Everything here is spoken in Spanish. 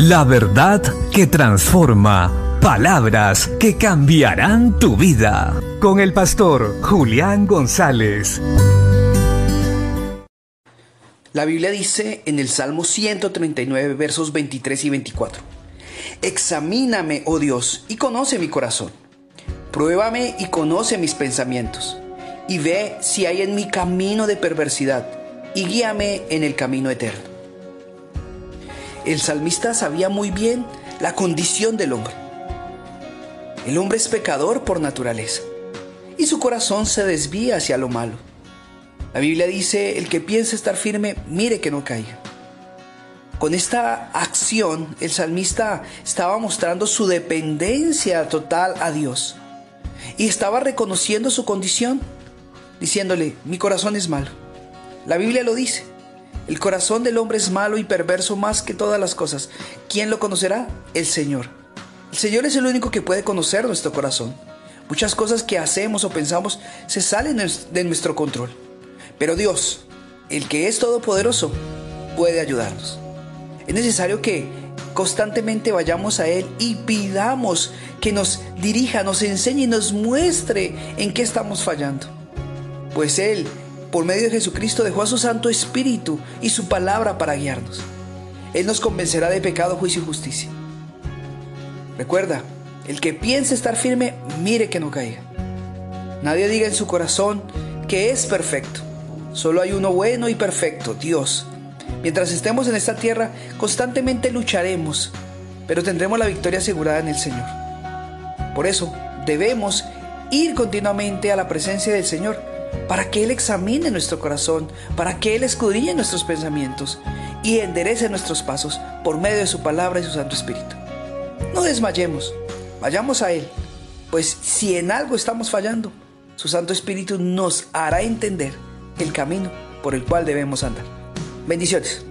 La verdad que transforma. Palabras que cambiarán tu vida. Con el pastor Julián González. La Biblia dice en el Salmo 139, versos 23 y 24. Examíname, oh Dios, y conoce mi corazón. Pruébame y conoce mis pensamientos. Y ve si hay en mi camino de perversidad, y guíame en el camino eterno. El salmista sabía muy bien la condición del hombre. El hombre es pecador por naturaleza, y su corazón se desvía hacia lo malo. La Biblia dice, el que piensa estar firme, mire que no caiga. Con esta acción, el salmista estaba mostrando su dependencia total a Dios y estaba reconociendo su condición, diciéndole, mi corazón es malo. La Biblia lo dice, el corazón del hombre es malo y perverso más que todas las cosas. ¿Quién lo conocerá? El Señor. El Señor es el único que puede conocer nuestro corazón. Muchas cosas que hacemos o pensamos se salen de nuestro control. Pero Dios, el que es todopoderoso, puede ayudarnos. Es necesario que constantemente vayamos a Él y pidamos que nos dirija, nos enseñe y nos muestre en qué estamos fallando. Pues Él, por medio de Jesucristo, dejó a su Santo Espíritu y su palabra para guiarnos. Él nos convencerá de pecado, juicio y justicia. Recuerda, el que piense estar firme, mire que no caiga. Nadie diga en su corazón que es perfecto. Solo hay uno bueno y perfecto, Dios. Mientras estemos en esta tierra, constantemente lucharemos, pero tendremos la victoria asegurada en el Señor. Por eso, debemos ir continuamente a la presencia del Señor para que Él examine nuestro corazón, para que Él escudriñe nuestros pensamientos y enderece nuestros pasos por medio de su palabra y su Santo Espíritu. No desmayemos, vayamos a Él, pues si en algo estamos fallando, su Santo Espíritu nos hará entender el camino por el cual debemos andar. Bendiciones.